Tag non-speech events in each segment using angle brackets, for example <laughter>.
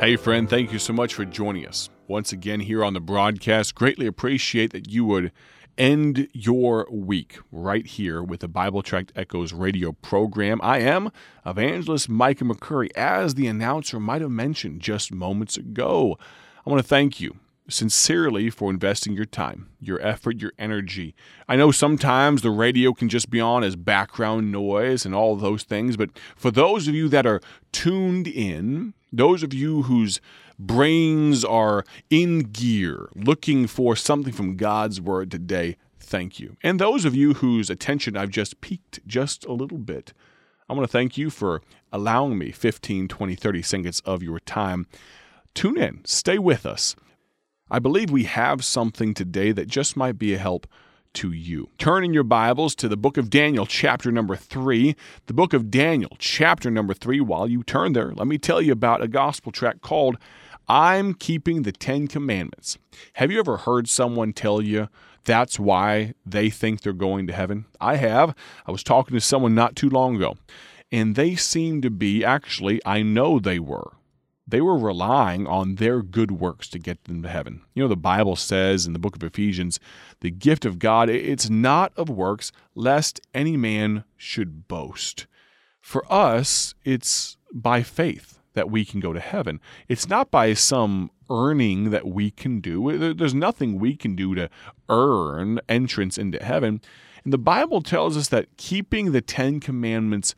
Hey, friend, thank you so much for joining us once again here on the broadcast. Greatly appreciate that you would end your week right here with the Bible Tract Echoes radio program. I am evangelist Micah McCurry, as the announcer might have mentioned just moments ago. I want to thank you sincerely for investing your time, your effort, your energy. I know sometimes the radio can just be on as background noise and all those things, but for those of you that are tuned in, those of you whose brains are in gear, looking for something from God's Word today, thank you. And those of you whose attention I've just piqued just a little bit, I want to thank you for allowing me 15, 20, 30 seconds of your time. Tune in, stay with us. I believe we have something today that just might be a help to you. Turn in your Bibles to the book of Daniel, chapter number three. The book of Daniel, chapter number three. While you turn there, let me tell you about a gospel tract called I'm Keeping the Ten Commandments. Have you ever heard someone tell you that's why they think they're going to heaven? I have. I was talking to someone not too long ago, and they seemed to be actually, I know they were they were relying on their good works to get them to heaven. You know, the Bible says in the book of Ephesians, the gift of God, it's not of works, lest any man should boast. For us, it's by faith that we can go to heaven. It's not by some earning that we can do. There's nothing we can do to earn entrance into heaven. And the Bible tells us that keeping the Ten Commandments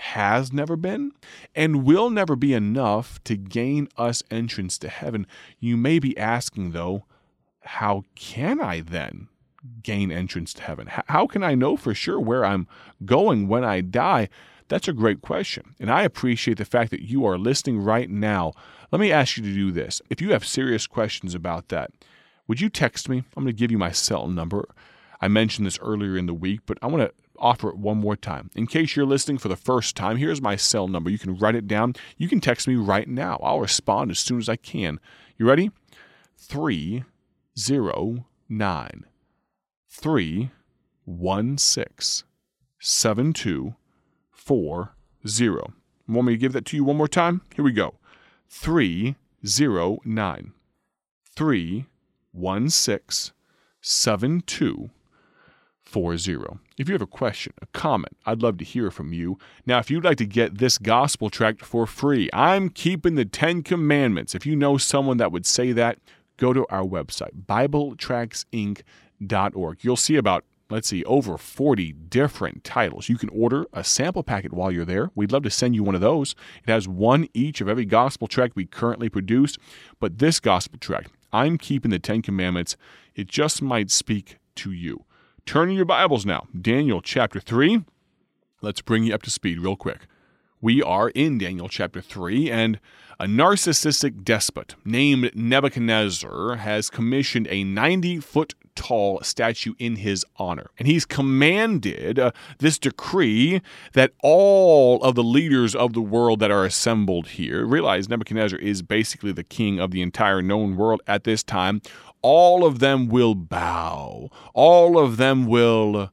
has never been and will never be enough to gain us entrance to heaven. You may be asking, though, how can I then gain entrance to heaven? How can I know for sure where I'm going when I die? That's a great question. And I appreciate the fact that you are listening right now. Let me ask you to do this. If you have serious questions about that, would you text me? I'm going to give you my cell number. I mentioned this earlier in the week, but I want to offer it one more time. In case you're listening for the first time, here's my cell number. You can write it down. You can text me right now. I'll respond as soon as I can. You ready? 309 316 7240. Want me to give that to you one more time? Here we go. 309 316 7240. 40. If you have a question, a comment, I'd love to hear from you. Now, if you'd like to get this gospel tract for free, I'm keeping the Ten Commandments. If you know someone that would say that, go to our website, BibleTractsInc.org. You'll see about let's see, over 40 different titles. You can order a sample packet while you're there. We'd love to send you one of those. It has one each of every gospel tract we currently produce. But this gospel tract, I'm keeping the Ten Commandments, it just might speak to you. Turn in your Bibles now, Daniel chapter 3. Let's bring you up to speed real quick. We are in Daniel chapter 3, and a narcissistic despot named Nebuchadnezzar has commissioned a 90 foot tall statue in his honor. And he's commanded uh, this decree that all of the leaders of the world that are assembled here realize Nebuchadnezzar is basically the king of the entire known world at this time all of them will bow, all of them will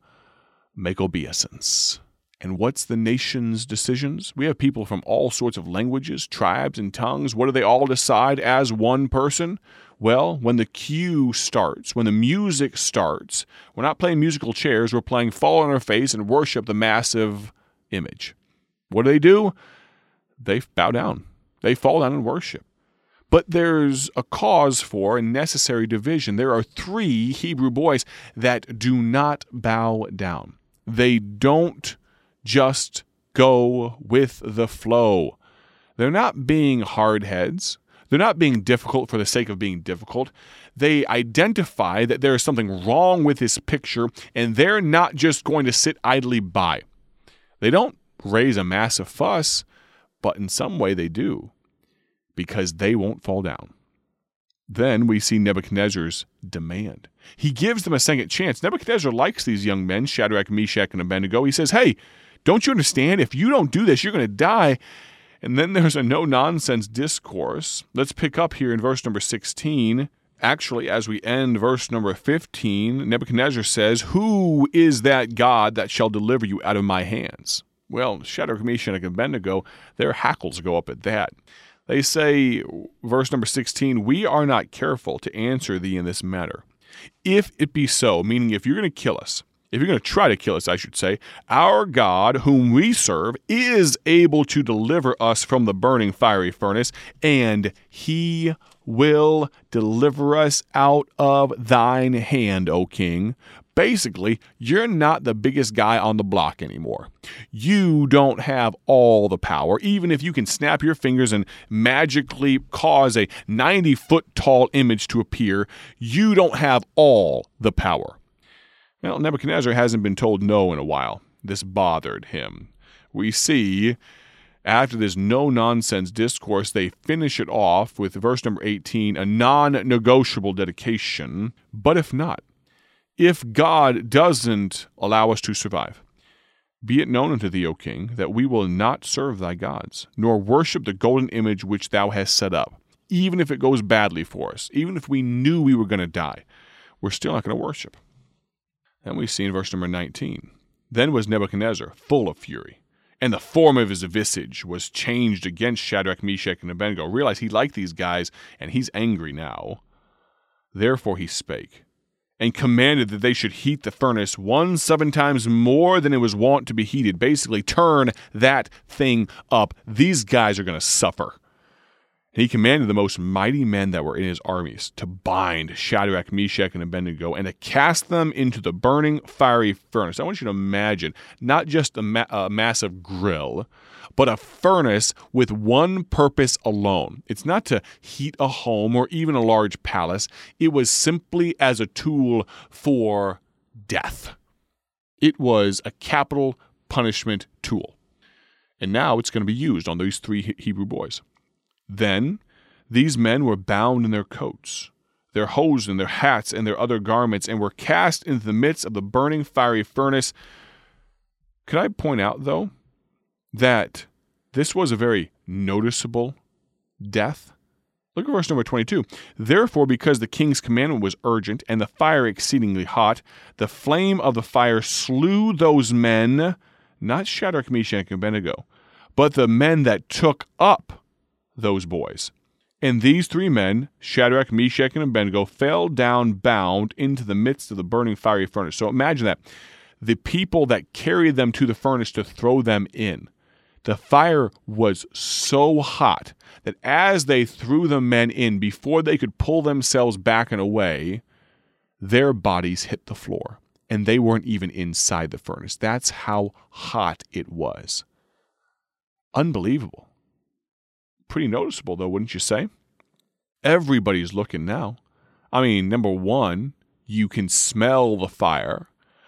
make obeisance. And what's the nation's decisions? We have people from all sorts of languages, tribes, and tongues. What do they all decide as one person? Well, when the cue starts, when the music starts, we're not playing musical chairs, we're playing fall on our face and worship the massive image. What do they do? They bow down. They fall down and worship. But there's a cause for a necessary division. There are three Hebrew boys that do not bow down. They don't just go with the flow. They're not being hardheads. They're not being difficult for the sake of being difficult. They identify that there is something wrong with this picture, and they're not just going to sit idly by. They don't raise a massive fuss, but in some way they do because they won't fall down. Then we see Nebuchadnezzar's demand. He gives them a second chance. Nebuchadnezzar likes these young men, Shadrach, Meshach, and Abednego. He says, Hey, don't you understand? If you don't do this, you're going to die. And then <laughs> there's a no nonsense discourse. Let's pick up here in verse number 16. Actually, as we end verse number 15, Nebuchadnezzar says, Who is that God that shall deliver you out of my hands? Well, Shadrach, Meshach, and Abednego, their hackles go up at that. They say, verse number 16, We are not careful to answer thee in this matter. If it be so, meaning if you're going to kill us, if you're going to try to kill us, I should say, our God, whom we serve, is able to deliver us from the burning fiery furnace, and he will deliver us out of thine hand, O king. Basically, you're not the biggest guy on the block anymore. You don't have all the power, even if you can snap your fingers and magically cause a 90 foot tall image to appear, you don't have all the power. Well, Nebuchadnezzar hasn't been told no in a while. This bothered him. We see after this no nonsense discourse, they finish it off with verse number 18 a non negotiable dedication. But if not, if God doesn't allow us to survive, be it known unto thee, O king, that we will not serve thy gods, nor worship the golden image which thou hast set up. Even if it goes badly for us, even if we knew we were going to die, we're still not going to worship. Then we see in verse number 19 Then was Nebuchadnezzar full of fury, and the form of his visage was changed against Shadrach, Meshach, and Abednego. Realize he liked these guys, and he's angry now. Therefore he spake, and commanded that they should heat the furnace one seven times more than it was wont to be heated. Basically, turn that thing up. These guys are going to suffer. And he commanded the most mighty men that were in his armies to bind Shadrach, Meshach, and Abednego and to cast them into the burning fiery furnace. I want you to imagine not just a, ma- a massive grill, but a furnace with one purpose alone. It's not to heat a home or even a large palace, it was simply as a tool for death. It was a capital punishment tool. And now it's going to be used on these three Hebrew boys. Then these men were bound in their coats, their hose and their hats, and their other garments, and were cast into the midst of the burning fiery furnace. Could I point out, though, that this was a very noticeable death? Look at verse number 22. Therefore, because the king's commandment was urgent and the fire exceedingly hot, the flame of the fire slew those men, not Shadrach, Meshach, and Abednego, but the men that took up those boys. And these three men, Shadrach, Meshach, and Abednego, fell down bound into the midst of the burning fiery furnace. So imagine that. The people that carried them to the furnace to throw them in, the fire was so hot that as they threw the men in, before they could pull themselves back and away, their bodies hit the floor. And they weren't even inside the furnace. That's how hot it was. Unbelievable pretty noticeable, though, wouldn't you say? Everybody's looking now. I mean, number one, you can smell the fire.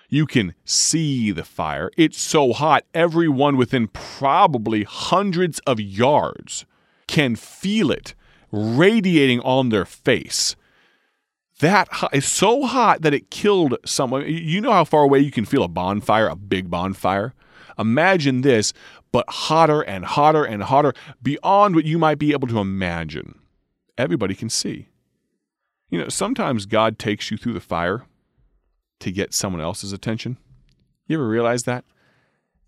You can see the fire. It's so hot, everyone within probably hundreds of yards can feel it radiating on their face. That is so hot that it killed someone. You know how far away you can feel a bonfire, a big bonfire? Imagine this but hotter and hotter and hotter beyond what you might be able to imagine. Everybody can see. You know, sometimes God takes you through the fire to get someone else's attention. You ever realize that?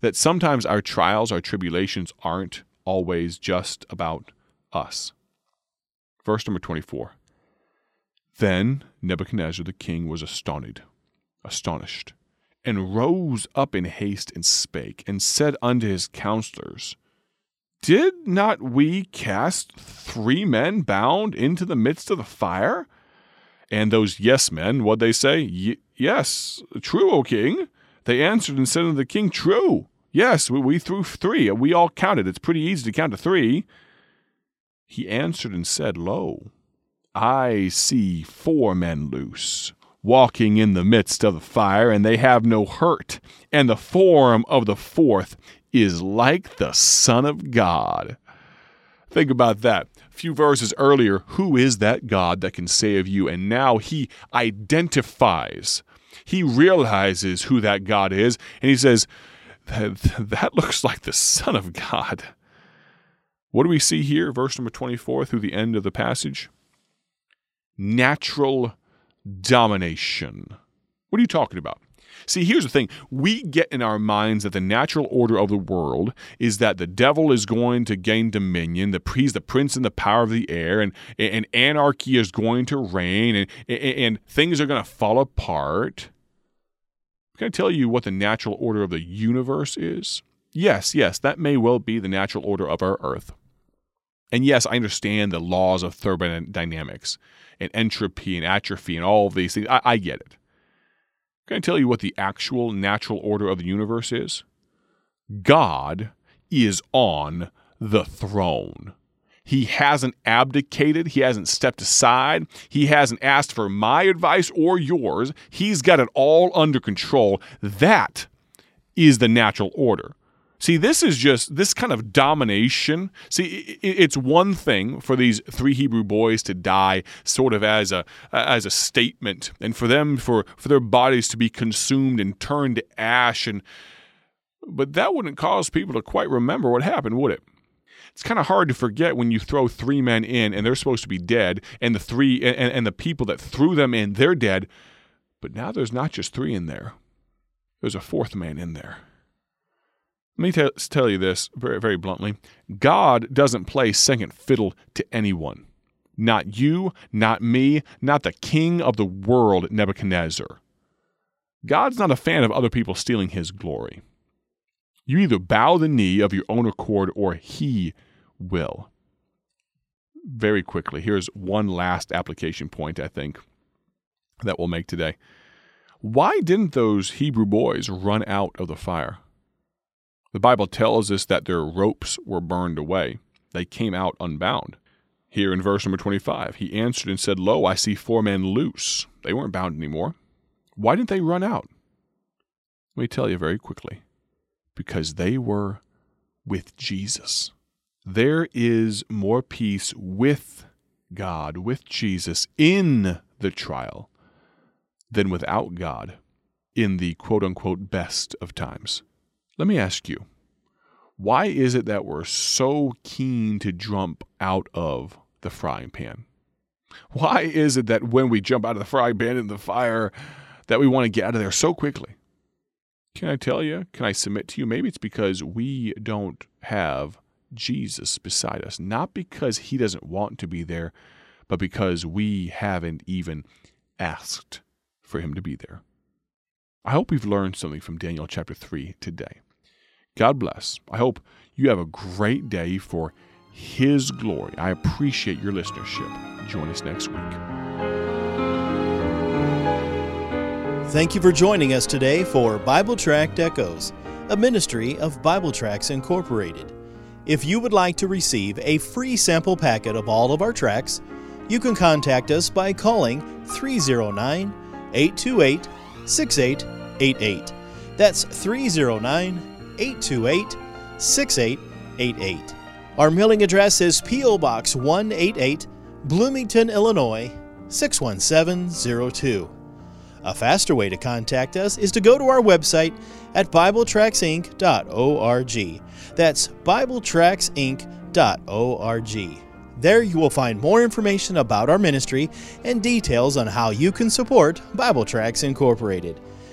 That sometimes our trials, our tribulations aren't always just about us. Verse number 24. Then Nebuchadnezzar the king was astonished, astonished, and rose up in haste and spake, and said unto his counselors, Did not we cast three men bound into the midst of the fire? And those yes men, what they say? Yes, true, O king. They answered and said unto the king, True. Yes, we, we threw three. We all counted. It's pretty easy to count to three. He answered and said, Lo, I see four men loose walking in the midst of the fire, and they have no hurt. And the form of the fourth is like the Son of God. Think about that. A few verses earlier, who is that God that can save you? And now he identifies, he realizes who that God is, and he says, that, that looks like the Son of God. What do we see here, verse number 24 through the end of the passage? Natural domination. What are you talking about? See, here's the thing. We get in our minds that the natural order of the world is that the devil is going to gain dominion, the he's the prince and the power of the air, and, and anarchy is going to reign, and, and things are going to fall apart. Can I tell you what the natural order of the universe is? Yes, yes, that may well be the natural order of our earth. And yes, I understand the laws of thermodynamics and entropy and atrophy and all of these things. I, I get it. Can I tell you what the actual natural order of the universe is? God is on the throne. He hasn't abdicated. He hasn't stepped aside. He hasn't asked for my advice or yours. He's got it all under control. That is the natural order. See, this is just this kind of domination. See, it's one thing for these three Hebrew boys to die sort of as a as a statement and for them for for their bodies to be consumed and turned to ash and but that wouldn't cause people to quite remember what happened, would it? It's kind of hard to forget when you throw three men in and they're supposed to be dead and the three and, and the people that threw them in, they're dead. But now there's not just three in there. There's a fourth man in there. Let me t- tell you this very, very bluntly God doesn't play second fiddle to anyone. Not you, not me, not the king of the world, Nebuchadnezzar. God's not a fan of other people stealing his glory. You either bow the knee of your own accord or he will. Very quickly, here's one last application point, I think, that we'll make today. Why didn't those Hebrew boys run out of the fire? The Bible tells us that their ropes were burned away. They came out unbound. Here in verse number 25, he answered and said, Lo, I see four men loose. They weren't bound anymore. Why didn't they run out? Let me tell you very quickly because they were with Jesus. There is more peace with God, with Jesus in the trial than without God in the quote unquote best of times. Let me ask you, why is it that we're so keen to jump out of the frying pan? Why is it that when we jump out of the frying pan in the fire, that we want to get out of there so quickly? Can I tell you? Can I submit to you? Maybe it's because we don't have Jesus beside us. Not because he doesn't want to be there, but because we haven't even asked for him to be there. I hope we've learned something from Daniel chapter 3 today. God bless. I hope you have a great day for his glory. I appreciate your listenership. Join us next week. Thank you for joining us today for Bible Tract Echoes, a ministry of Bible Tracts Incorporated. If you would like to receive a free sample packet of all of our tracks, you can contact us by calling 309 828 6888. That's 309 828 6888. Our mailing address is P.O. Box 188, Bloomington, Illinois 61702. A faster way to contact us is to go to our website at BibleTractsInc.org. That's BibleTractsInc.org. There you will find more information about our ministry and details on how you can support Bible Tracts Incorporated.